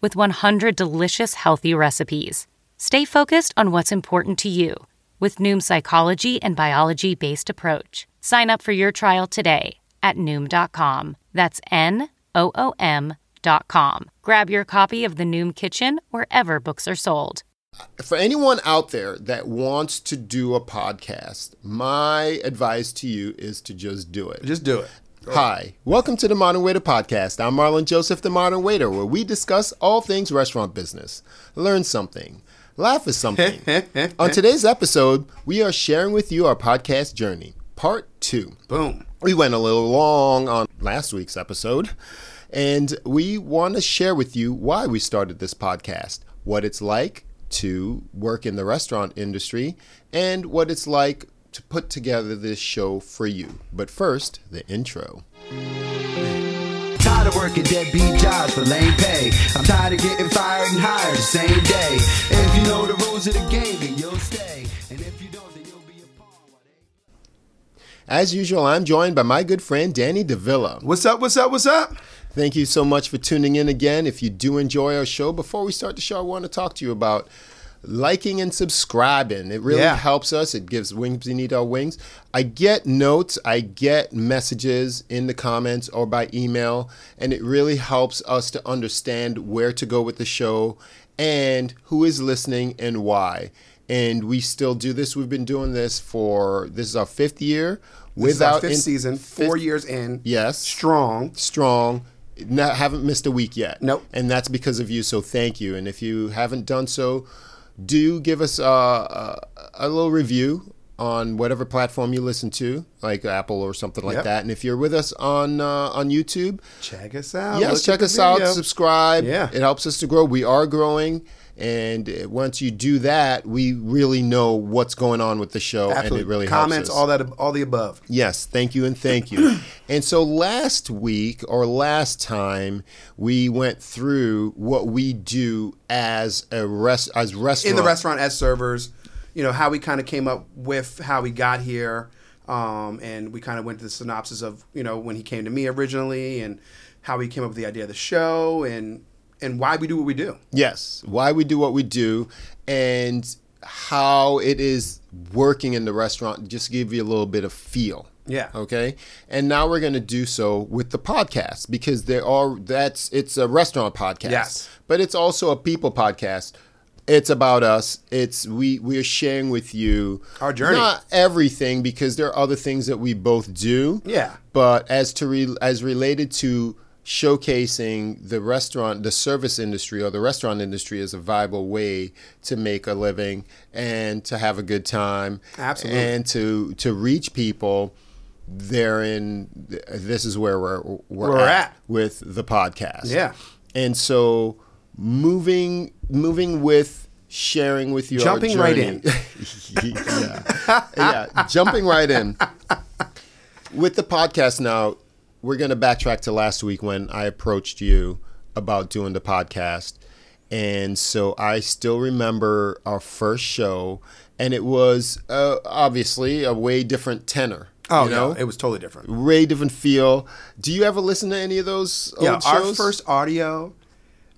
with 100 delicious healthy recipes. Stay focused on what's important to you with Noom's psychology and biology based approach. Sign up for your trial today at Noom.com. That's N O O M.com. Grab your copy of the Noom Kitchen wherever books are sold. For anyone out there that wants to do a podcast, my advice to you is to just do it. Just do it. Hi, welcome to the Modern Waiter Podcast. I'm Marlon Joseph, the Modern Waiter, where we discuss all things restaurant business. Learn something, laugh at something. On today's episode, we are sharing with you our podcast journey, part two. Boom. We went a little long on last week's episode, and we want to share with you why we started this podcast, what it's like to work in the restaurant industry, and what it's like to put together this show for you. But first, the intro. Tired of working deadbeat jobs for lame pay. I'm tired of getting fired and hired the same day. If you know the rules of the game, then you'll stay. And if you don't, then you'll be a pawn. As usual, I'm joined by my good friend Danny DeVilla. What's up? What's up? What's up? Thank you so much for tuning in again. If you do enjoy our show, before we start the show, I want to talk to you about liking and subscribing. It really Yeah. helps us. It gives wings You need our wings. I get notes, I get messages in the comments or by email, and it really helps us to understand where to go with the show and who is listening and why. And we still do this. We've been doing this for this is our fifth year This is our without fifth in- season, four fifth- years in. Yes. Strong. strong. Not, haven't missed a week yet. Nope. And that's because of you. So thank you. And if you haven't done so, do give us a, a, a little review on whatever platform you listen to, like Apple or something like Yep. that. And if you're with us on uh, on YouTube, Check us out. yes, Look check us out, subscribe. Yeah. it helps us to grow. We are growing. And uh, once you do that, we really know what's going on with the show, Absolutely. and it really Comments, all that, all the above. Yes, thank you and thank you. and so last week or last time we went through what we do as a rest as restaurant In the restaurant as servers, you know how we kind of came up with how we got here, um, and we kind of went to the synopsis of you know when he came to me originally, and how we came up with the idea of the show, and and why we do what we do. Yes, why we do what we do and how it is working in the restaurant just give you a little bit of feel. Yeah. Okay. And now we're going to do so with the podcast because there are that's it's a restaurant podcast. Yes. But it's also a people podcast. It's about us. It's we we are sharing with you Our journey. Not everything because there are other things that we both do. Yeah. But as to re, as related to showcasing the restaurant, the service industry or the restaurant industry as a viable way to make a living and to have a good time. Absolutely. And to to reach people therein this is where we're we're, We're at, at. with the podcast. Yeah. And so moving moving with sharing with you Jumping right in yeah. yeah, jumping right in. With the podcast now, we're going to backtrack to last week when I approached you about doing the podcast. And so I still remember our first show, and it was uh, obviously a way different tenor. Oh you know, no, it was totally different. way different feel. Do you ever listen to any of those old Yeah, our shows? first audio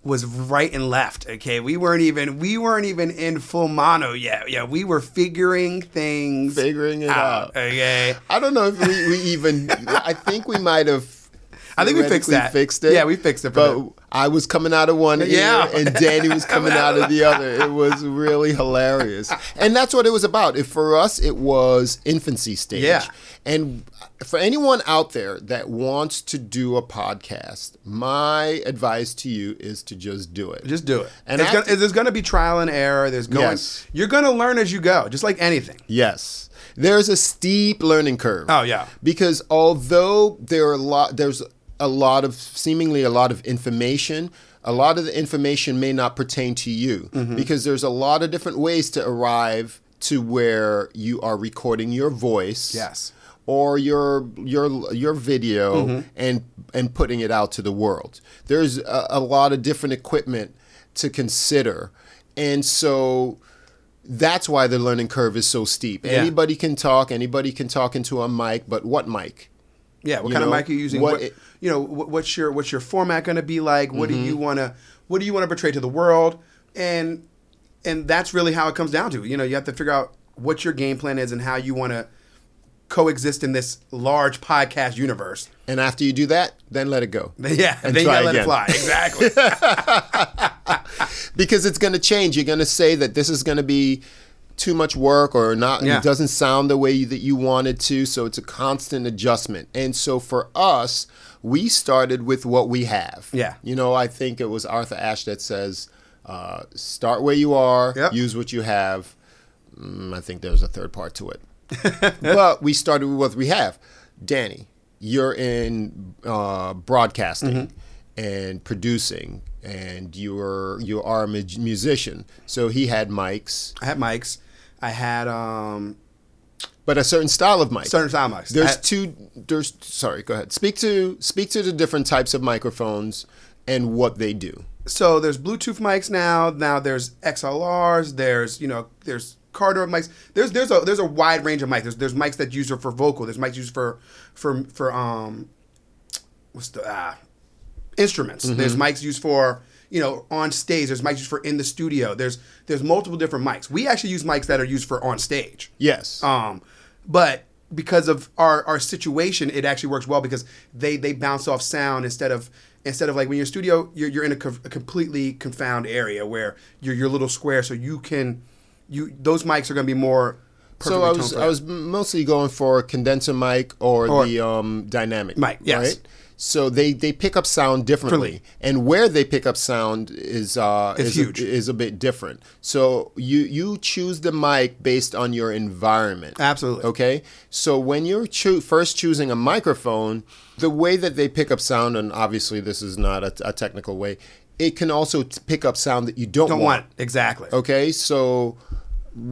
was right and left. Okay, we weren't even we weren't even in full mono yet. Yeah, we were figuring things Figuring it out. Okay, I don't know if we, we even. I think we might have. I think we fixed that. Fixed it. Yeah, we fixed it But them. I was coming out of one Yeah. ear and Danny was coming out of the other. It was really hilarious, and that's what it was about. If for us, it was infancy stage. Yeah. And for anyone out there that wants to do a podcast, my advice to you is to just do it. just do it. And after- gonna, there's going to be trial and error. There's going. Yes. You're going to learn as you go, just like anything. Yes. There's a steep learning curve. Oh, yeah. Because although there are a lot there's a lot of seemingly a lot of information, a lot of the information may not pertain to you Mm-hmm. because there's a lot of different ways to arrive to where you are recording your voice Yes. Or your your your video Mm-hmm. and and putting it out to the world there's a, a lot of different equipment to consider and so that's why the learning curve is so steep Yeah. anybody can talk anybody can talk into a mic but what mic Yeah, what You kind know, of mic are you using? what What, it- you know, what, what's your what's your format going to be like? What Mm-hmm. do you want to what do you want to portray to the world? And and that's really how it comes down to. You know, you have to figure out what your game plan is and how you want to coexist in this large podcast universe. and after you do that then let it go Yeah, And then you gotta let it fly. Exactly. because it's going to change. You're going to say that this is going to be too much work or not. Yeah. It doesn't sound the way you, that you wanted to. So it's a constant adjustment. And so for us, we started with what we have. Yeah. You know, I think it was Arthur Ashe that says, uh, start where you are, Yep. use what you have. Mm, I think there's a third part to it. but we started with what we have. Danny, you're in uh, broadcasting Mm-hmm. and producing, and you're you are a mu- musician. So he had mics, I had mics. I had um but a certain style of mic. certain sound mics. There's had- two. There's sorry. Go ahead. Speak to speak to the different types of microphones and what they do. so there's Bluetooth mics now. Now there's XLRs. There's you know there's cardioid mics. There's there's a there's a wide range of mics. There's there's mics that use for vocal. There's mics used for for for um what's the ah instruments. There's mics used for you know on stage. There's mics used for in the studio. There's there's multiple different mics. We actually use mics that are used for on stage. Yes. Um, but because of our, our situation, it actually works well because they, they bounce off sound instead of instead of like when you're studio, you're, you're in a, co- a completely confound area where you're your little square, so you can you those mics are going to be more. so I was I was mostly going for a condenser mic or, Or- the um, dynamic Mic, yes. Right. So they, they pick up sound differently, and where they pick up sound is uh, is huge. A, is a bit different. So you you choose the mic based on your environment. Absolutely. Okay. So when you're choo- first choosing a microphone, the way that they pick up sound, and obviously this is not a, a technical way, it can also t- pick up sound that you don't, don't want it. exactly. Okay, so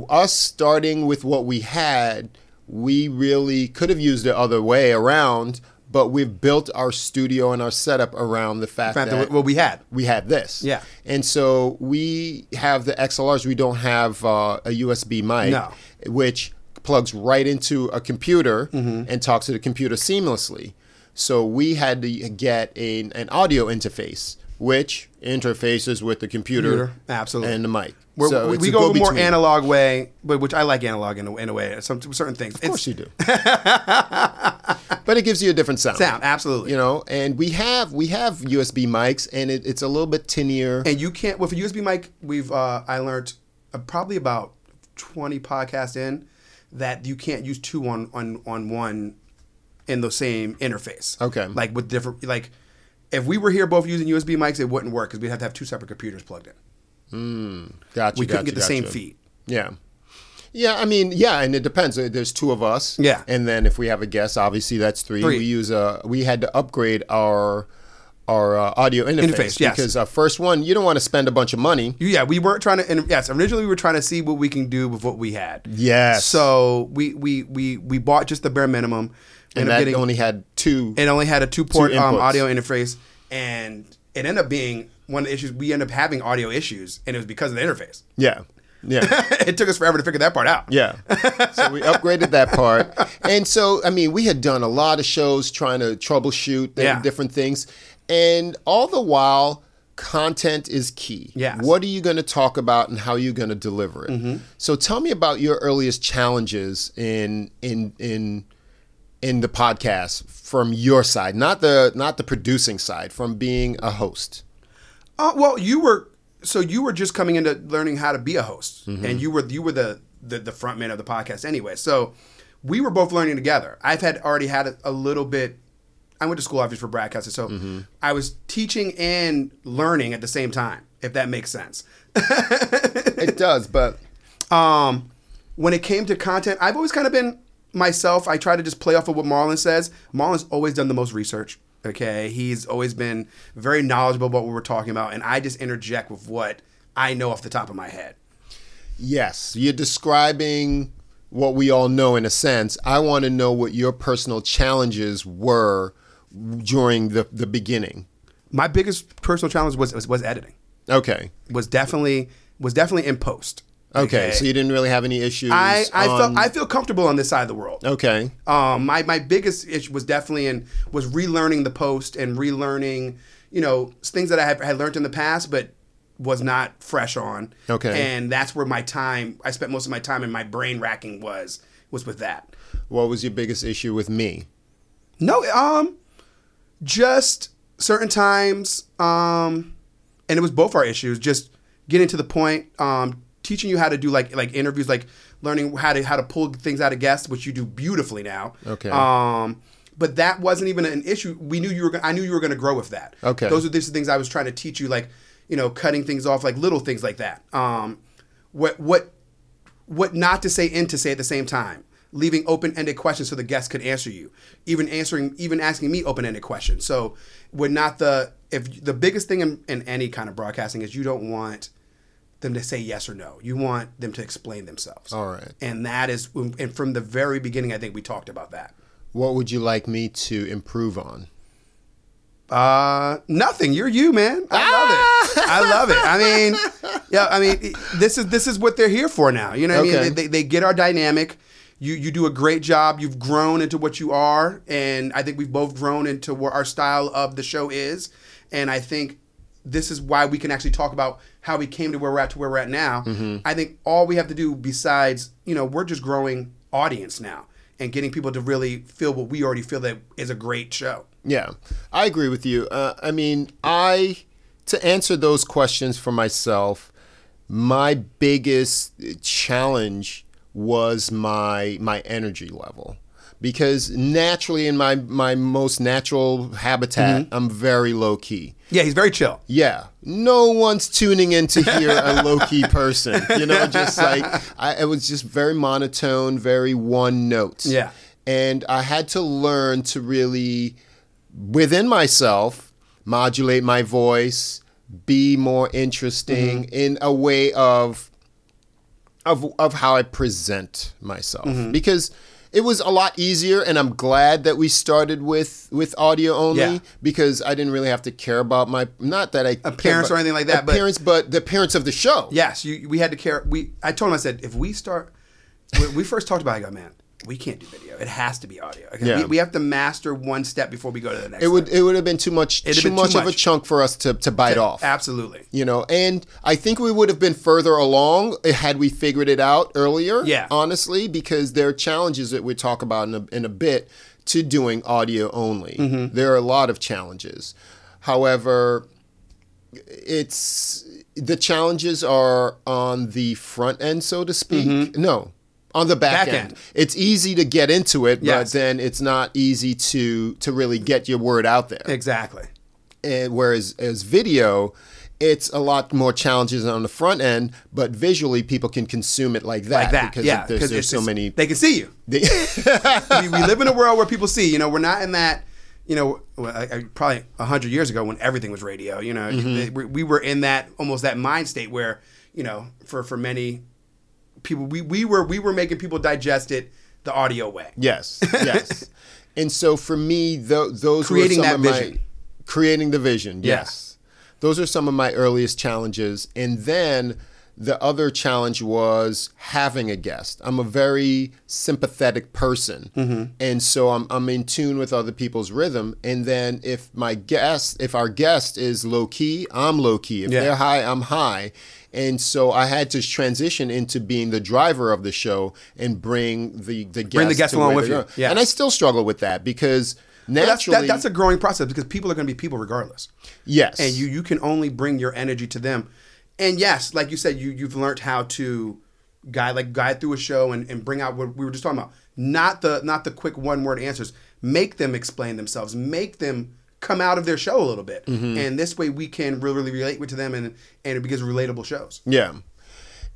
us starting with what we had, we really could have used it other way around, but we've built our studio and our setup around the fact, In fact, that what we had. we had this. Yeah. And so we have the XLRs. We don't have uh, a USB mic, No. which plugs right into a computer Mm-hmm. and talks to the computer seamlessly. So we had to get a, an audio interface, which interfaces with the computer, Computer, absolutely. and the mic. We're, so we we go a more analog way, but which I like analog in a, in a way. Some certain things. Of course you do. but it gives you a different sound. Sound, absolutely. You know, and we have we have USB mics, and it, it's a little bit tinier. and you can't with a USB mic. We've uh, I learned uh, probably about twenty podcasts in that you can't use two on on on one in the same interface. Okay. like with different like if we were here both using USB mics, it wouldn't work because we'd have to have two separate computers plugged in. Gotcha. we couldn't get the same gotcha. feed. Yeah. Yeah, I mean, yeah, and it depends. Uh, There's two of us. Yeah. And then if we have a guest, obviously that's three. Three. We use a. We had to upgrade our our uh, audio interface, Interface, yes. because our first one, you don't want to spend a bunch of money. Yeah, we weren't trying to. And yes, originally we were trying to see what we can do with what we had. Yes. So we we we we bought just the bare minimum. And that getting- only had two. it only had a two port Two um, audio interface, and it ended up being one of the issues. We ended up having audio issues, and it was because of the interface. yeah. Yeah. it took us forever to figure that part out. Yeah. So we upgraded that part. And so, I mean, we had done a lot of shows trying to troubleshoot Yeah. different things. And all the while, content is key. Yes. What are you going to talk about and how are you going to deliver it? Mm-hmm. So tell me about your earliest challenges in in in in the podcast from your side, not the not the producing side, from being a host. Uh, well, you were so you were just coming into learning how to be a host, Mm-hmm. and you were you were the, the the front man of the podcast anyway. So we were both learning together. I've had already had a, a little bit. I went to school obviously for broadcasting, so Mm-hmm. I was teaching and learning at the same time. If that makes sense. It does, but Um, when it came to content, I've always kind of been myself. I try to just play off of what Marlon says. Marlon's always done the most research. Okay, he's always been very knowledgeable about what we're talking about, and I just interject with what I know off the top of my head. Yes, you're describing what we all know in a sense. I want to know what your personal challenges were during the, the beginning. My biggest personal challenge was was, was editing. Okay. Was definitely was definitely in post. Okay. So you didn't really have any issues. I I on- felt I feel comfortable on this side of the world. Okay. Um, my my biggest issue was definitely in was relearning the post and relearning, you know, things that I had, had learned in the past, but was not fresh on. Okay. And that's where my time I spent most of my time and my brain racking was was with that. What was your biggest issue with me? No, um, just certain times, um, and it was both our issues. Just getting to the point, um, teaching you how to do like like interviews, like learning how to how to pull things out of guests, which you do beautifully now. Okay. Um, but that wasn't even an issue. We knew you were. gonna- I knew you were going to grow with that. Okay. Those are these things I was trying to teach you, like you know, cutting things off, like little things like that. Um, what what what not to say and to say at the same time leaving open-ended questions so the guests could answer you even answering even asking me open-ended questions so we're not the if the biggest thing in, in any kind of broadcasting is you don't want them to say yes or no you want them to explain themselves All right. and that is and from the very beginning i think we talked about that What would you like me to improve on? Uh, nothing. You're you, man. I love it. I love it. I mean, yeah. I mean, this is this is what they're here for now. You know, what I mean, they, they, they get our dynamic. You you do a great job. You've grown into what you are, and I think we've both grown into what our style of the show is. And I think this is why we can actually talk about how we came to where we're at to where we're at now. I think all we have to do, besides you know, we're just growing audience now and getting people to really feel what we already feel that is a great show. Yeah, I agree with you. Uh, I mean, I to answer those questions for myself, my biggest challenge was my my energy level because naturally in my my most natural habitat, I'm very low key. Yeah, he's very chill. Yeah, no one's tuning in to hear a low key person. You know, just like I, it was just very monotone, very one note. Yeah. and I had to learn to really, within myself, modulate my voice, be more interesting in a way of of of how I present myself Mm-hmm. because it was a lot easier and I'm glad that we started with with audio only Yeah. because I didn't really have to care about my not that I Appearance or anything like that, but- appearance but, the appearance of the show Yes, you, we had to care. We I told him I said if we start, when we first talked about, it, I go, man, we can't do video. It has to be audio. Yeah. we, we have to master one step before we go to the next. it would step. it would have been too much It'd too been too much, of a chunk for us to to bite off absolutely. you know and i think we would have been further along had we figured it out earlier Yeah. honestly because there are challenges that we talk about in a, in a bit to doing audio only Mm-hmm. there are a lot of challenges however it's the challenges are on the front end so to speak no on the back. Back end. end. it's easy to get into it Yes. but then it's not easy to to really get your word out there Exactly. and whereas as video it's a lot more challenges on the front end but visually people can consume it like that, Like that. because yeah, there's, there's so many They can see you. we, we live in a world where people see. You know, we're not in that. You know, well, I, I, probably hundred years ago when everything was radio. You know, Mm-hmm. we, we were in that almost that mind state where you know, for for many people, we, we were we were making people digest it the audio way. yes yes and so for me th- those Creating were some that of my- vision. creating the vision Yeah. yes those are some of my earliest challenges and then the other challenge was having a guest. I'm a very sympathetic person. Mm-hmm. And so I'm, I'm in tune with other people's rhythm. And then if my guest, if our guest is low key, I'm low key. If Yeah. they're high, I'm high. And so I had to transition into being the driver of the show and bring the, the guest, Bring the guest along with you. going. Yeah. And I still struggle with that because But that's, naturally, that, that's a growing process because people are going to be people regardless. yes. and you you can only bring your energy to them and yes like you said you you've learned how to guide like guide through a show and, and bring out what we were just talking about. Not the not the quick one word answers. Make them explain themselves. Make them come out of their show a little bit. And this way we can really, really relate with to them and and it becomes relatable shows. Yeah.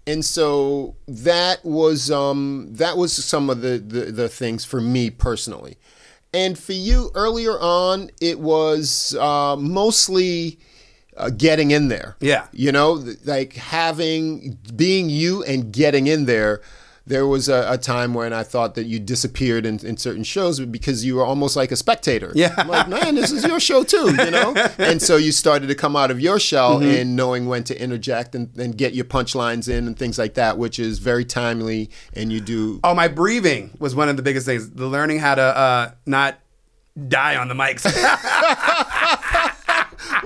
And so that was um that was some of the, the the things for me personally. And for you, earlier on, it was uh, mostly uh, getting in there. Yeah. You know, th- like having, being you and getting in there. There was a, a time when I thought that you disappeared in, in certain shows because you were almost like a spectator. Yeah. I'm like, man, this is your show too, you know? and so you started to come out of your shell Mm-hmm. and knowing when to interject and, and get your punchlines in and things like that, which is very timely. And you do Oh, my breathing was one of the biggest things. The learning how to uh, not die on the mics.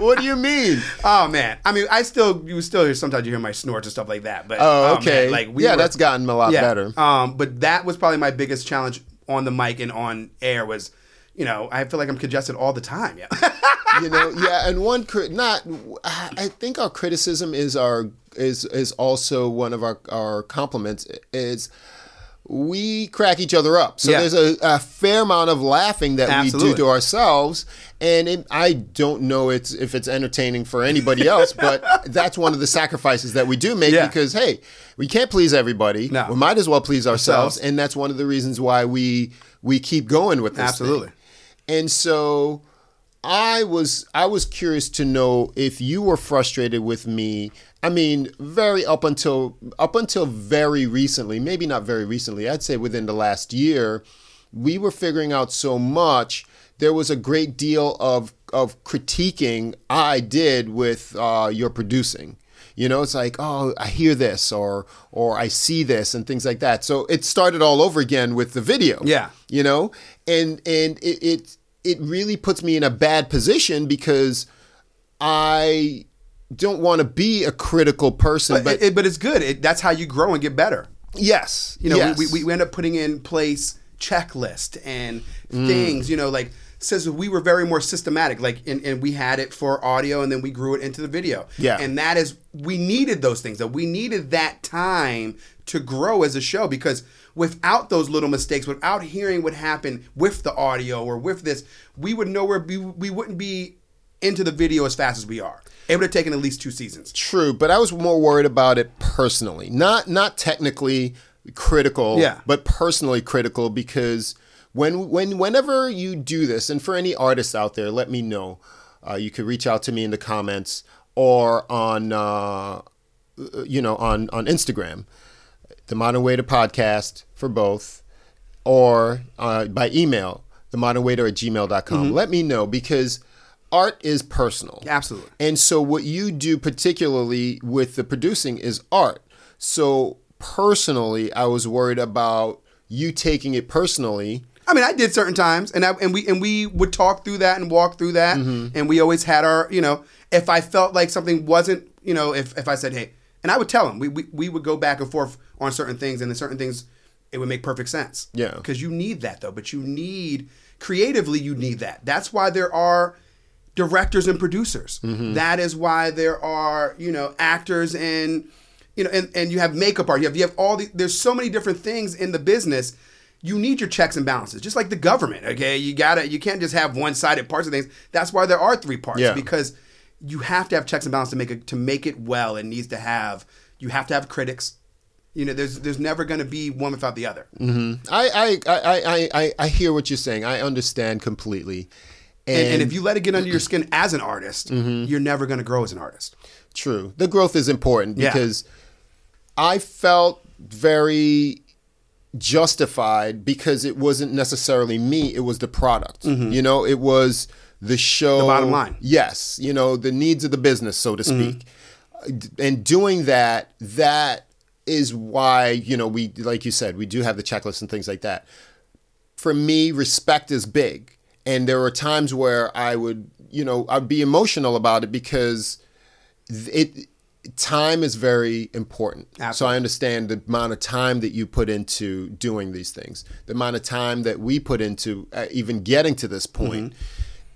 What do you mean? oh man, I mean, I still you still hear sometimes you hear my snorts and stuff like that. But Oh, man, okay. like we yeah, were- that's gotten a lot yeah. better. Um, but that was probably my biggest challenge on the mic and on air was, you know, I feel like I'm congested all the time. Yeah. you know, yeah. And one crit, not. I think our criticism is our is is also one of our our compliments is. We crack each other up, so Yeah. there's a, a fair amount of laughing that we do to ourselves, and it, I don't know it's if it's entertaining for anybody else, but that's one of the sacrifices that we do make Yeah. because hey, we can't please everybody. No. We might as well please ourselves, Ourselves. and that's one of the reasons why we we keep going with this. thing. Absolutely. And so I was I was curious to know if you were frustrated with me. I mean, very up until up until very recently, maybe not very recently. I'd say within the last year, we were figuring out so much. There was a great deal of of critiquing I did with uh, your producing. You know, it's like, oh, I hear this or or I see this and things like that. So it started all over again with the video Yeah. you know and and it, it it really puts me in a bad position because i don't want to be a critical person but but, it, but it's good. It, that's how you grow and get better. yes You know, yes. we, we, we end up putting in place checklist and Mm. things, you know, like says we were very more systematic, like, and, and we had it for audio and then we grew it into the video. Yeah. And that is, we needed those things, that we needed that time to grow as a show because without those little mistakes, without hearing what happened with the audio or with this, we would know where we, we wouldn't be into the video as fast as we are. It would have taken at least two seasons. true but i was more worried about it personally not not technically critical Yeah. but personally critical because when when whenever you do this and for any artists out there let me know uh, you could reach out to me in the comments or on uh, you know on on instagram the modern waiter podcast for both or uh, by email the modern waiter at gmail.com let me know because art is personal Absolutely. and so what you do particularly with the producing is art so personally i was worried about you taking it personally I mean, I did certain times, and I, and we and we would talk through that and walk through that, mm-hmm. and we always had our, you know, if I felt like something wasn't, you know, if if I said, hey, and I would tell him, we we, we would go back and forth on certain things, and then certain things, it would make perfect sense. Yeah. because you need that though, but you need creatively, you need that. That's why there are directors and producers. Mm-hmm. That is why there are, you know, actors and you know, and, and you have makeup art. You have you have all the there's so many different things in the business. You need your checks and balances, just like the government. Okay, you gotta you can't just have one sided parts of things. That's why there are three parts Yeah. because you have to have checks and balances to make it to make it well. It needs to have you have to have critics. You know, there's there's never going to be one without the other. Mm-hmm. I, I, I, I, I, I hear what you're saying i understand completely And, and if you let it get under your skin as an artist, you're never going to grow as an artist. True. The growth is important Yeah. because I felt very justified because it wasn't necessarily me, it was the product. You know, it was the show. Mm-hmm. The bottom line. Mm-hmm. Yes. You know, the needs of the business, so to speak. And doing that, that is why, you know, we, like you said, we do have the checklist and things like that. For me, respect is big. And there were times where I would, you know, I'd be emotional about it because it time is very important. So I understand the amount of time that you put into doing these things, the amount of time that we put into uh, even getting to this point.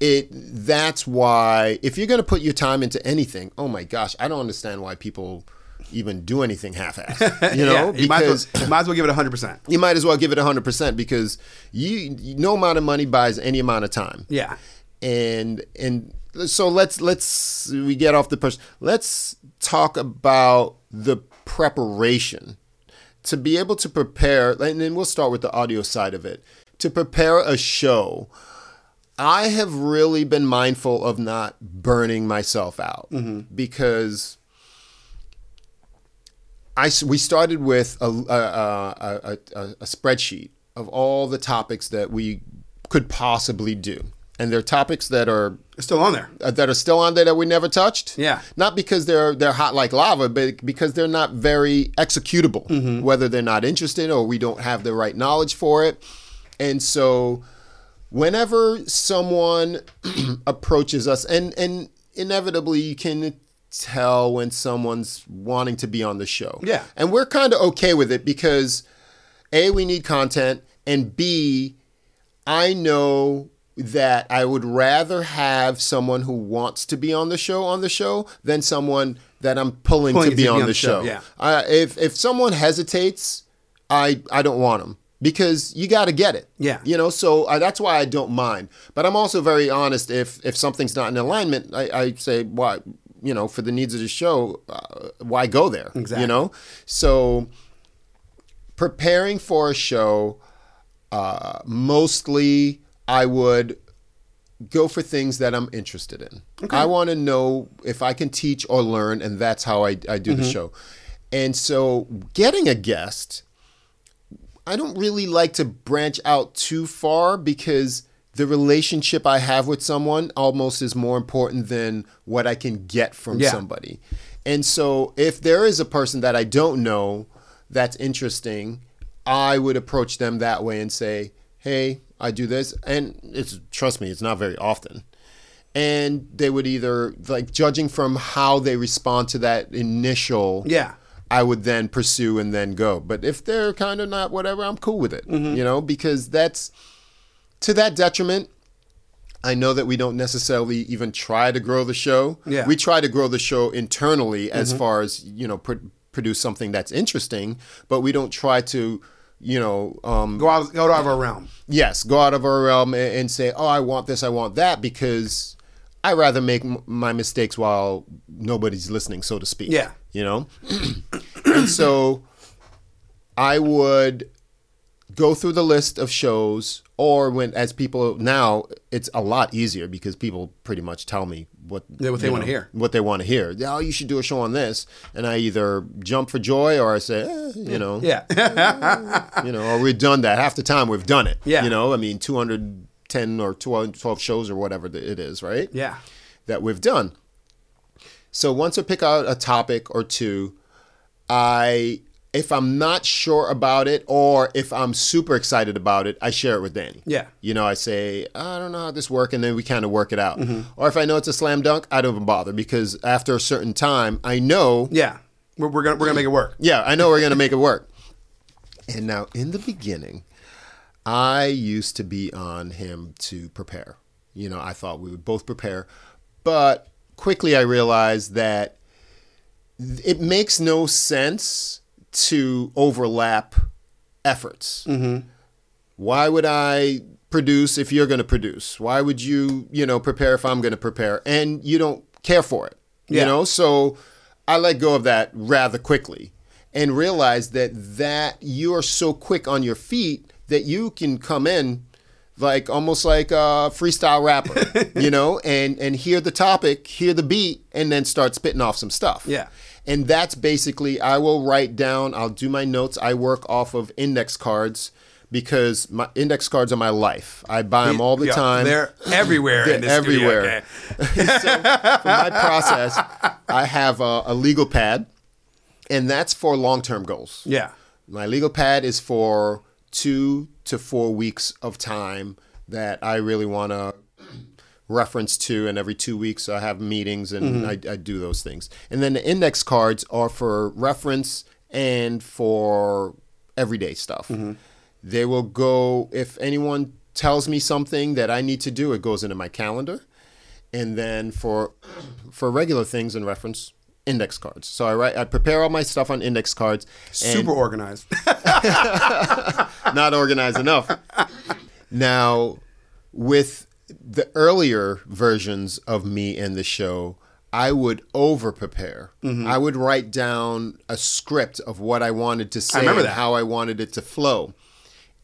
It that's why if you're going to put your time into anything, oh my gosh, I don't understand why people even do anything half-assed. You know, Yeah, you might, as well, you might as well give it 100%. you might as well give it 100% because you no amount of money buys any amount of time Yeah. and and so let's let's we get off the person let's talk about the preparation to be able to prepare and then we'll start with the audio side of it to prepare a show, I have really been mindful of not burning myself out mm-hmm. because I we started with a, a, a, a, a spreadsheet of all the topics that we could possibly do, and they're topics that are still on there. uh, that are still on there that we never touched. Yeah. Not because they're they're hot like lava, but because they're not very executable. Whether they're not interested or we don't have the right knowledge for it, and so whenever someone approaches us, and and inevitably you can tell when someone's wanting to be on the show. Yeah. And we're kind of okay with it because a we need content, and b I know that I would rather have someone who wants to be on the show on the show than someone that I'm pulling, to be on the show. yeah. Uh, if if someone hesitates, I I don't want them because you got to get it. Yeah. You know, so uh, that's why I don't mind. But I'm also very honest. If if something's not in alignment, I, I say why. You know, for the needs of the show, uh, why go there? Exactly. You know, so preparing for a show, uh, mostly I would go for things that I'm interested in. I want to know if I can teach or learn, and that's how I, I do the show. And so, getting a guest, I don't really like to branch out too far because the relationship I have with someone almost is more important than what I can get from Yeah. somebody. And so, if there is a person that I don't know that's interesting, I would approach them that way and say, "Hey, I do this," and it's trust me, it's not very often. And they would either like judging from how they respond to that initial Yeah. I would then pursue and then go. But if they're kind of not whatever, I'm cool with it. Mm-hmm. You know, because that's to that detriment. I know that we don't necessarily even try to grow the show. Yeah. We try to grow the show internally as far as, you know, pr- produce something that's interesting, but we don't try to, you know, um, Go out, go out of our realm. yes, go out of our realm and, and say, "Oh, I want this, I want that," because I rather make m- my mistakes while nobody's listening, so to speak. Yeah. you know. and so, I would go through the list of shows, or when as people now, it's a lot easier because people pretty much tell me what Yeah, what they you wanna hear. what they want to hear. Oh, you should do a show on this, and I either jump for joy or I say, eh, you know, Yeah. you know, or we've done that. Half the time we've done it. Yeah. You know, I mean, 210 or 12 12 shows or whatever it is, right? yeah. That we've done. So once I pick out a topic or two, I, if I'm not sure about it or if I'm super excited about it, I share it with Danny. Yeah. You know, I say, I don't know how this works, and then we kind of work it out. Mm-hmm. Or if I know it's a slam dunk, I don't even bother because after a certain time, I know Yeah. We're, we're gonna we're gonna make it work. yeah, I know we're going to make it work. And now, in the beginning, I used to be on him to prepare. You know, I thought we would both prepare. But quickly I realized that it makes no sense to overlap efforts. Mm-hmm. Why would I produce if you're going to produce? Why would you, you know, prepare if I'm going to prepare? And you don't care for it. Yeah. You know, so I let go of that rather quickly and realized that that you are so quick on your feet that you can come in like almost like a freestyle rapper, you know, and and hear the topic, hear the beat, and then start spitting off some stuff. Yeah. And that's basically I will write down, I'll do my notes. I work off of index cards because my index cards are my life. I buy them all the Yeah, time. They're everywhere. They're in this studio, everywhere. okay? so for my process, I have a, a legal pad, and that's for long-term goals. Yeah. My legal pad is for two to four weeks of time that I really want to reference to, and every two weeks I have meetings and mm-hmm. I, I do those things. And then the index cards are for reference and for everyday stuff. Mm-hmm. They will go if anyone tells me something that I need to do, it goes into my calendar. And then for for regular things and reference, index cards. So I write I prepare all my stuff on index cards. and- Super organized. not organized enough. Now, with the earlier versions of me and the show, I would over prepare. Mm-hmm. I would write down a script of what I wanted to say remember and how I wanted it to flow.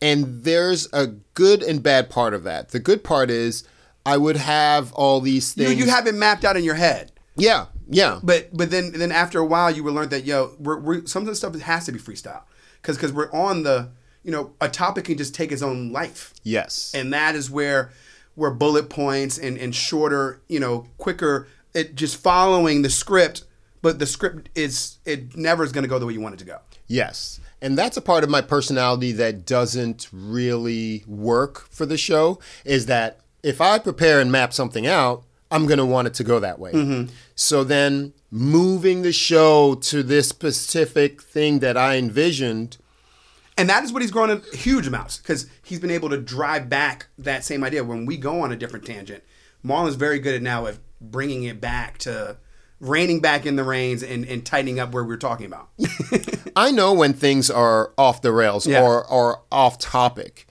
And there's a good and bad part of that. The good part is I would have all these things. you have it mapped out in your head. yeah, yeah. But but then then after a while you will learn that yo we're, we're some of the stuff has to be freestyle because because we're on the you know a topic can just take its own life yes. and that is where where bullet points and and shorter you know quicker it just following the script but the script is it never is going to go the way you want it to go Yes. And that's a part of my personality that doesn't really work for the show is that if I prepare and map something out, I'm going to want it to go that way. Mm-hmm. So then moving the show to this specific thing that I envisioned, and that is what he's grown in huge amounts because he's been able to drive back that same idea when we go on a different tangent marlon's very good at now of bringing it back to reining back in the reins and, and tightening up where we we're talking about I know when things are off the rails Yeah. or, or off topic.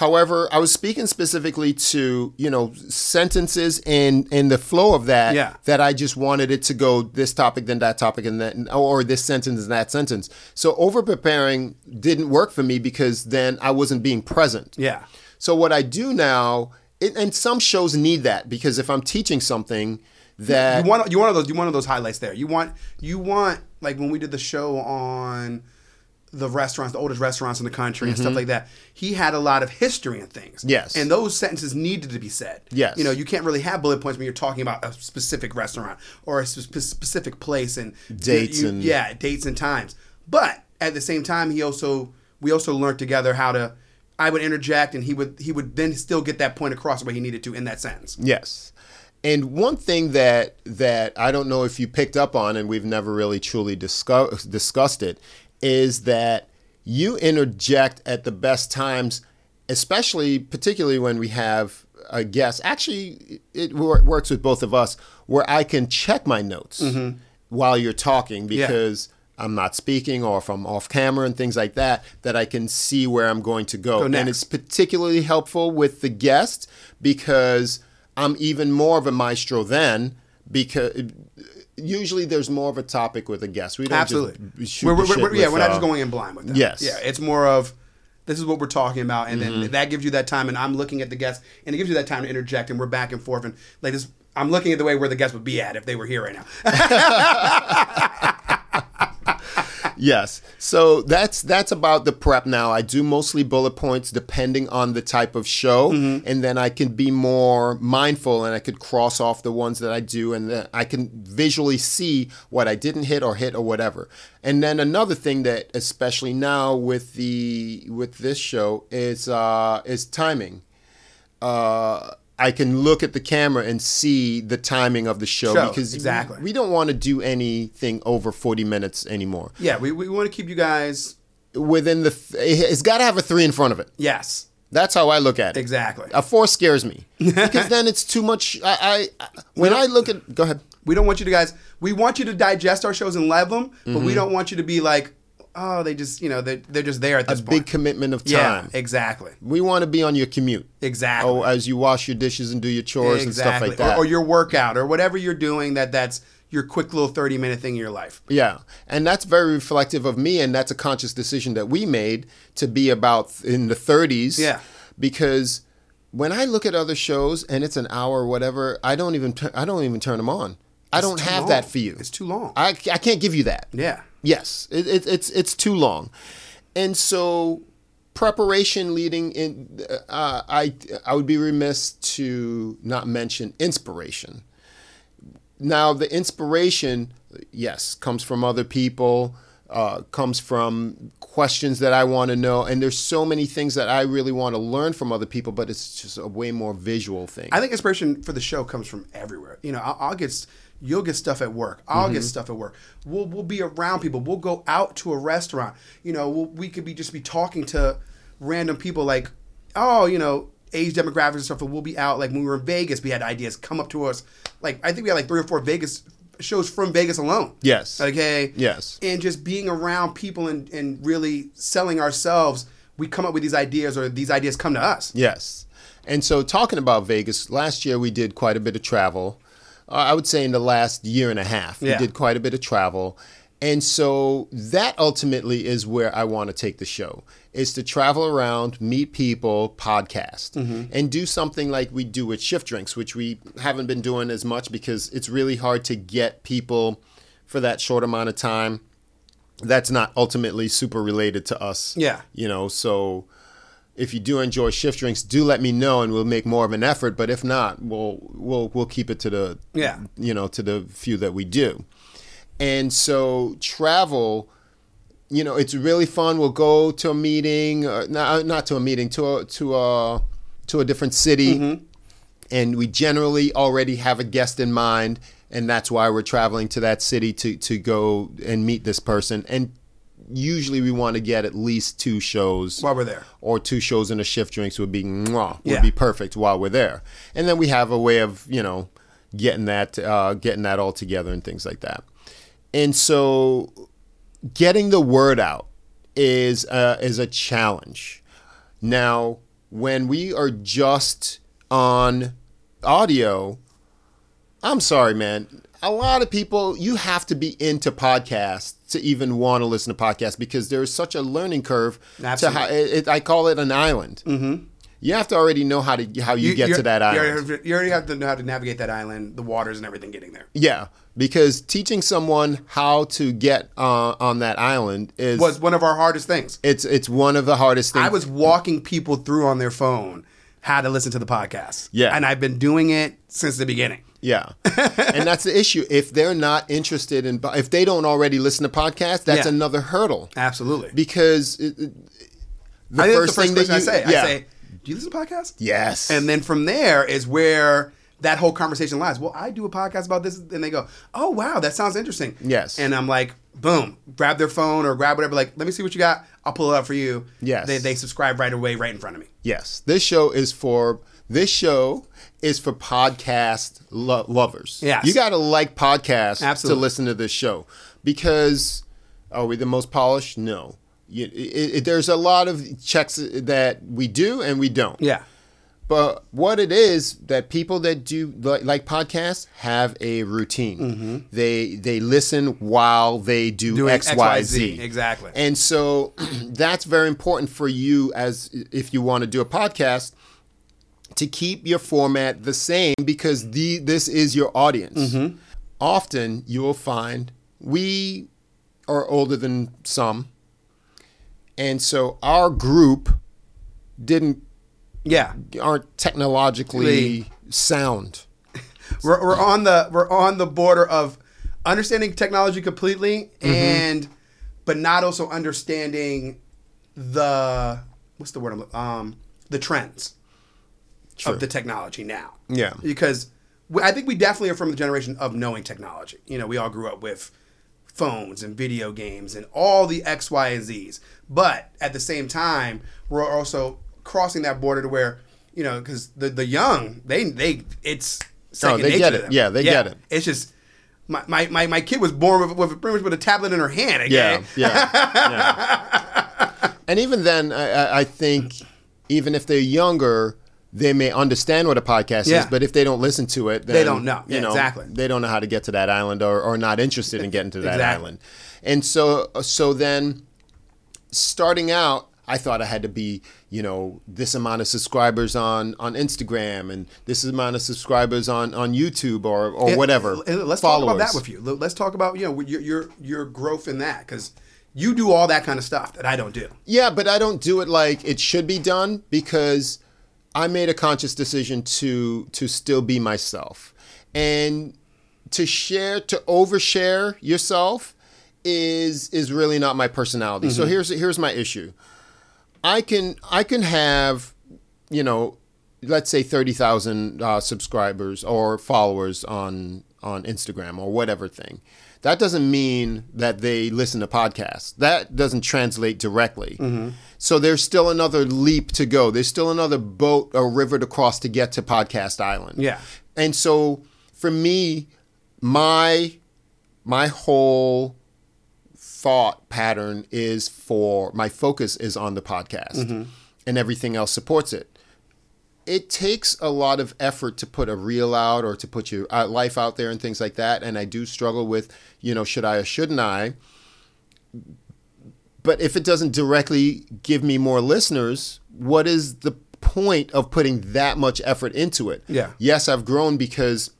However, I was speaking specifically to, you know, sentences and and the flow of that Yeah. that I just wanted it to go this topic then that topic and then or this sentence and that sentence. So over preparing didn't work for me because then I wasn't being present. yeah So what I do now, it, and some shows need that because if I'm teaching something that you want you want those you want one of those highlights there. You want you want like when we did the show on the restaurants, the oldest restaurants in the country and stuff like that. He had a lot of history and things. Mm-hmm. Yes. and those sentences needed to be said. Yes. you know you can't really have bullet points when you're talking about a specific restaurant or a spe- specific place and Dates you- and- yeah dates and times. But at the same time, he also we also learned together how to. I would interject, and he would he would then still get that point across where he needed to in that sentence. Yes. And one thing that that I don't know if you picked up on, and we've never really truly discuss, discussed it, is that you interject at the best times, especially particularly when we have a guest. Actually, it wor- works with both of us, where I can check my notes mm-hmm. while you're talking because. I'm not speaking, or if I'm off camera and things like that, that I can see where I'm going to go. Go and it's particularly helpful with the guest because I'm even more of a maestro then because usually there's more of a topic with a guest. We don't Absolutely. just shoot We're, we're, we're- yeah, with, we're not uh, just going in blind with that. Yes. Yeah, it's more of this is what we're talking about, and Mm-hmm. then that gives you that time, and I'm looking at the guest, and it gives you that time to interject, and we're back and forth, and like this. I'm looking at the way where the guest would be at if they were here right now. Yes. So that's that's about the prep now. I do mostly bullet points depending on the type of show Mm-hmm. and then I can be more mindful and I could cross off the ones that I do and then I can visually see what I didn't hit or hit or whatever. And then another thing that especially now with the with this show is uh is timing. Uh I can look at the camera and see the timing of the show, Show, because exactly. we don't want to do anything over 40 minutes anymore yeah, we, we want to keep you guys. within the th- it's got to have a three in front of it Yes, that's how i look at it exactly. a four scares me because then it's too much i, I when i look at go ahead We don't want you to guys. We want you to digest our shows and love them, but Mm-hmm. we don't want you to be like, oh, they just you know they're, they're just there at this a this big commitment of yeah, time exactly, we want to be on your commute exactly. oh as you wash your dishes and do your chores and stuff like that Or, or your workout or whatever you're doing that that's your quick little 30 minute thing in your life. Yeah, and that's very reflective of me, and that's a conscious decision that we made to be about in the 30s. Yeah. because when I look at other shows and it's an hour or whatever, I don't even I don't even turn them on. I don't have long. that for you. It's too long. I, I can't give you that. Yeah. Yes, it, it, it's it's too long, and so preparation leading in. Uh, I I would be remiss to not mention inspiration. Now the inspiration, yes, comes from other people. Uh, comes from questions that I want to know, and there's so many things that I really want to learn from other people, but it's just a way more visual thing. I think inspiration for the show comes from everywhere. You know, I'll, I'll get, you'll get stuff at work. I'll Mm-hmm. get stuff at work. We'll we'll be around people. We'll go out to a restaurant. You know, we'll, we could be just be talking to random people like, oh, you know, age demographics and stuff. But we'll be out like when we were in Vegas. We had ideas come up to us. Like I think we had like three or four Vegas shows from Vegas alone. Yes. Okay. Yes. And just being around people and and really selling ourselves. We come up with these ideas, or these ideas come to us. Yes. And so, talking about Vegas, last year we did quite a bit of travel. Uh, I would say in the last year and a half, Yeah. we did quite a bit of travel. And so that ultimately is where I want to take the show is to travel around, meet people, podcast, and do something like we do with Shift Drinks, which we haven't been doing as much because it's really hard to get people for that short amount of time. That's not ultimately super related to us. Yeah. You know, so if you do enjoy shift drinks, do let me know and we'll make more of an effort. But if not, we'll we'll we'll keep it to the Yeah. you know to the few that we do. And so travel, you know, it's really fun. We'll go to a meeting, uh, not not to a meeting, to a to a to a different city, and we generally already have a guest in mind, and that's why we're traveling to that city to to go and meet this person. And usually, we want to get at least two shows While we're there. or two shows and a shift drinks would be mwah, would Yeah. be perfect while we're there. And then we have a way of you know getting that uh, getting that all together and things like that. And so getting the word out is uh, is a challenge. Now, when we are just on audio, I'm sorry, man. A lot of people, you have to be into podcasts to even want to listen to podcasts because there's such a learning curve. To how, Absolutely. it, it- I call it an island. Mm-hmm. You have to already know how to how you, get you're- to that island. You already have to know how to navigate that island, the waters, and everything getting there. Yeah, because teaching someone how to get uh, on that island is Was one of our hardest things. it's it's one of the hardest things. I was walking people through on their phone how to listen to the podcast. Yeah. And I've been doing it since the beginning. Yeah, and that's the issue. If they're not interested in, if they don't already listen to podcasts, that's Yeah. another hurdle. Absolutely. Because it, it- the I think first thing that you, I say. yeah, I say, do you listen to podcasts? yes, And then from there is where that whole conversation lies. Well, I do a podcast about this, and they go, "Oh, wow, that sounds interesting." Yes. And I'm like, boom, grab their phone or grab whatever. Like, let me see what you got. I'll pull it up for you. Yes. They, they subscribe right away, right in front of me. yes, this show is for this show is for podcast lo- lovers. Yes. you got to like podcasts Absolutely. to listen to this show because are we the most polished? No. You, it, it, there's a lot of checks that we do and we don't. Yeah. But what it is that people that do like, like podcasts have a routine. They they listen while they do Mm-hmm. Doing X Y Z XYZ, exactly. And so that's very important for you as if you want to do a podcast to keep your format the same because the this is your audience. Mm-hmm. Often you will find we are older than some, and so our group didn't Yeah. aren't technologically sound. We're, we're on the we're on the border of understanding technology completely Mm-hmm. and but not also understanding the what's the word I'm, um the trends True. of the technology now. Yeah. Because we, I think we definitely are from the generation of knowing technology. You know, we all grew up with phones and video games and all the X, Y, and Z's. But at the same time, we're also crossing that border to where, you know, because the, the young, they, they, it's second Oh, they get it. Yeah, they get it. It's just, my, my, my, my kid was born with, with pretty much with a tablet in her hand. Yeah, yeah, yeah. And even then, I- I think even if they're younger, they may understand what a podcast Yeah. is, but if they don't listen to it, then, They don't know. You Yeah, know, exactly. They don't know how to get to that island, or, or not interested in getting to that Exactly. island. And so, so then, starting out, I thought I had to be, you know, this amount of subscribers on on Instagram and this amount of subscribers on on YouTube or or And- whatever. and Let's followers. talk about that with you. Let's talk about you know your your, your growth in that because you do all that kind of stuff that I don't do. Yeah, but I don't do it like it should be done because I made a conscious decision to to still be myself. And to share to overshare yourself is is really not my personality. So here's here's my issue. I can I can have, you know, let's say thirty thousand uh, subscribers or followers on on Instagram or whatever thing. That doesn't mean that they listen to podcasts. That doesn't translate directly. Mm-hmm. So there's still another leap to go. There's still another boat or river to cross to get to Podcast Island. Yeah. And so for me, my my whole thought pattern is for my focus is on the podcast mm-hmm. and everything else supports it it takes a lot of effort to put a reel out or to put your uh, life out there and things like that. And I do struggle with, you know, should I or shouldn't I? But if it doesn't directly give me more listeners, what is the point of putting that much effort into it? Yeah. Yes, I've grown because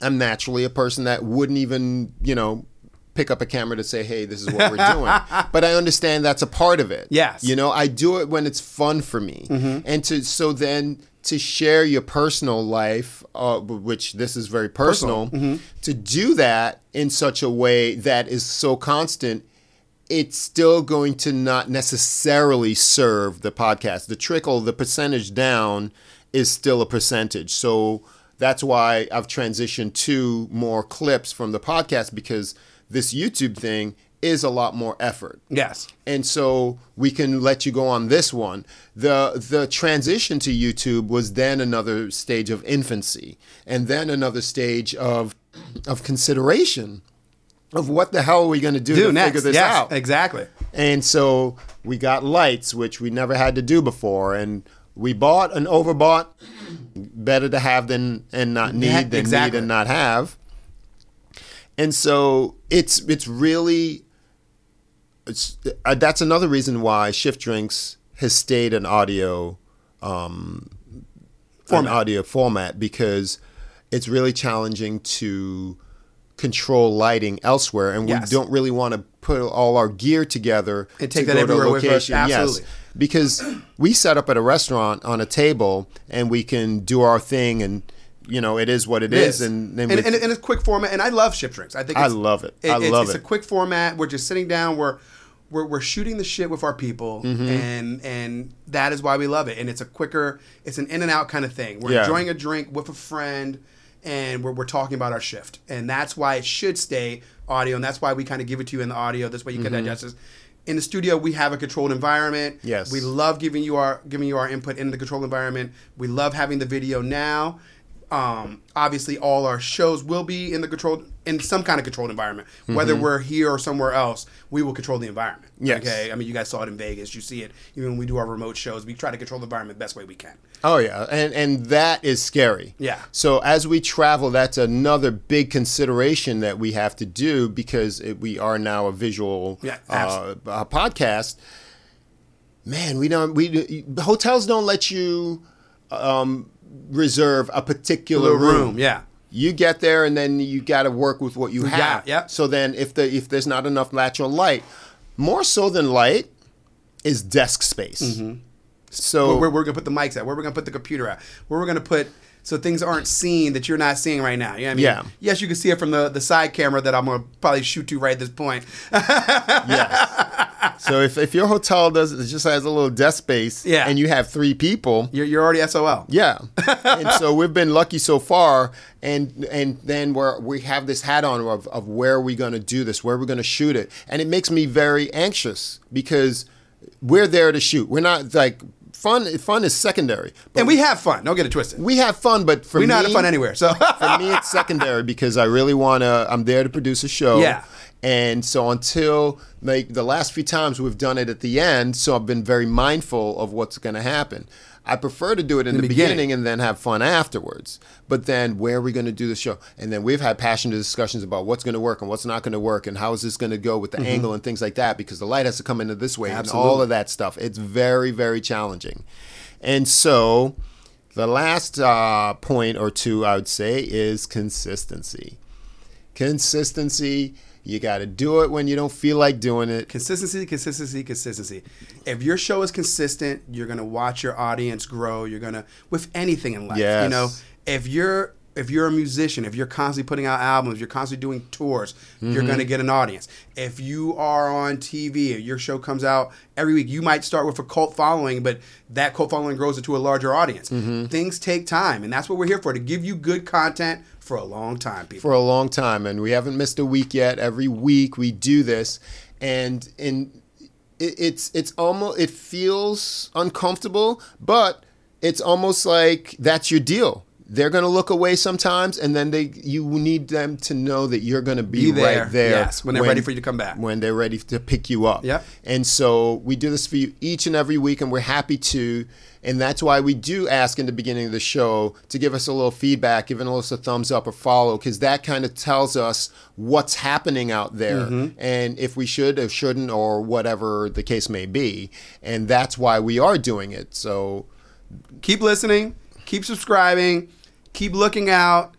I'm naturally a person that wouldn't even, you know, pick up a camera to say, "Hey, this is what we're doing." but I understand that's a part of it. Yes. You know, I do it when it's fun for me, and to so then to share your personal life, uh, which this is very personal, to do that in such a way that is so constant. It's still going to not necessarily serve the podcast. The trickle, the percentage down, is still a percentage. So that's why I've transitioned to more clips from the podcast because this YouTube thing is a lot more effort. Yes. And so we can let you go on this one. The the transition to YouTube was then another stage of infancy and then another stage of of consideration of what the hell are we going to do, Do to next. figure this yes, out. exactly. And so we got lights, which we never had to do before, and we bought and overbought. Better to have than and not need Yeah, than exactly. need and not have. And so it's it's really it's uh, that's another reason why Shift Drinks has stayed an audio um, Format. an audio format because it's really challenging to control lighting elsewhere, and Yes. we don't really want to put all our gear together And take to that go to everywhere with us. location. Absolutely. Yes, because we set up at a restaurant on a table, and we can do our thing, and you know it is what It is, and and, and, we- and it's quick format. And I love Shift Drinks. I think I love it. I it's, love it's it. It's a quick format. We're just sitting down. We're we're, we're shooting the shit with our people, Mm-hmm. and and that is why we love it. And it's a quicker, it's an in and out kind of thing. We're Yeah. enjoying a drink with a friend, and we're, we're talking about our shift. And that's why it should stay audio, and that's why we kind of give it to you in the audio. This way you can digest this. In the studio, we have a controlled environment. Mm-hmm. Yes. we love giving you our giving you our input in the controlled environment. We love having the video now. Um, obviously, all our shows will be in the controlled in some kind of controlled environment. Whether we're here or somewhere else, we will control the environment. Mm-hmm. Yes. Okay. I mean, you guys saw it in Vegas. You see it even when we do our remote shows. We try to control the environment the best way we can. Oh yeah, and and that is scary. Yeah. So as we travel, that's another big consideration that we have to do because it, we are now a visual Yeah, uh, uh, podcast. Man, we don't. We hotels don't let you um, reserve a particular room. room, yeah. You get there and then you got to work with what you have. Yeah, yep. So then, if the if there's not enough natural light, more so than light, is desk space. Mm-hmm. So Where we're gonna put the mics at? Where we're gonna put the computer at? Where we're gonna put so things aren't seen that you're not seeing right now. You know what I mean? Yeah. Yes, you can see it from the the side camera that I'm gonna probably shoot to right at this point. Yes. So if, if your hotel does it just has a little desk space Yeah. and you have three people, You're, you're already SOL. yeah. and so we've been lucky so far and and then we're we have this hat on of, of where we're gonna do this, where are we're gonna shoot it. And it makes me very anxious because we're there to shoot. We're not like fun fun is secondary. And we have fun. Don't get it twisted. we have fun, but for We're me not having fun anywhere. So for me it's secondary because I really want to I'm there to produce a show. Yeah. And so until like the last few times we've done it at the end, so I've been very mindful of what's going to happen. I prefer to do it in, the, the beginning. beginning. and then have fun afterwards. But then where are we going to do the show? And then we've had passionate discussions about what's going to work and what's not going to work and how is this going to go with the angle and things like that because the light has to come into this way and all of that stuff. It's very very challenging. And so the last uh, point or two I would say is consistency. Consistency. You got to do it when you don't feel like doing it. consistency, consistency, consistency. If your show is consistent, you're gonna watch your audience grow. You're gonna with anything in life. You know, if you're if you're a musician, if you're constantly putting out albums, you're constantly doing tours, you're gonna mm-hmm. get an audience. If you are on TV, your show comes out every week, you might start with a cult following, but that cult following grows into a larger audience. Mm-hmm. Things take time, and that's what we're here for to give you good content for a long time, people. for a long time and we haven't missed a week yet every week we do this and in it, it's it's almost it feels uncomfortable but it's almost like that's your deal they're going to look away sometimes, and then they you need them to know that you're going to be, Be there, right there. yes, when they're ready for you to come back. When they're ready to pick you up. Yep. And so we do this for you each and every week, and we're happy to. And that's why we do ask in the beginning of the show to give us a little feedback, giving us a thumbs up or follow, because that kind of tells us what's happening out there Mm-hmm. and if we should or shouldn't or whatever the case may be. And that's why we are doing it. So keep listening, keep subscribing, keep looking out.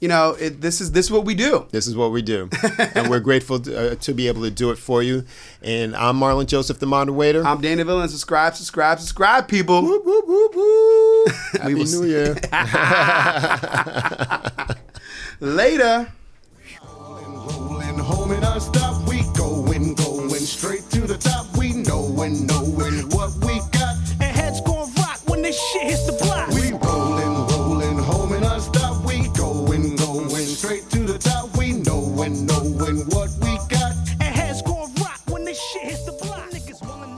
You know, it, this is this is what we do. This is what we do, and we're grateful to, uh, to be able to do it for you. And I'm Marlon Joseph, the Modern Waiter. I'm Danny Villain. Subscribe, subscribe, subscribe, people. Whoop, whoop, whoop, whoop. Happy New s- Year. Later. Rolling home in our stop, we going, going straight to the top. We knowin', knowin' what we got.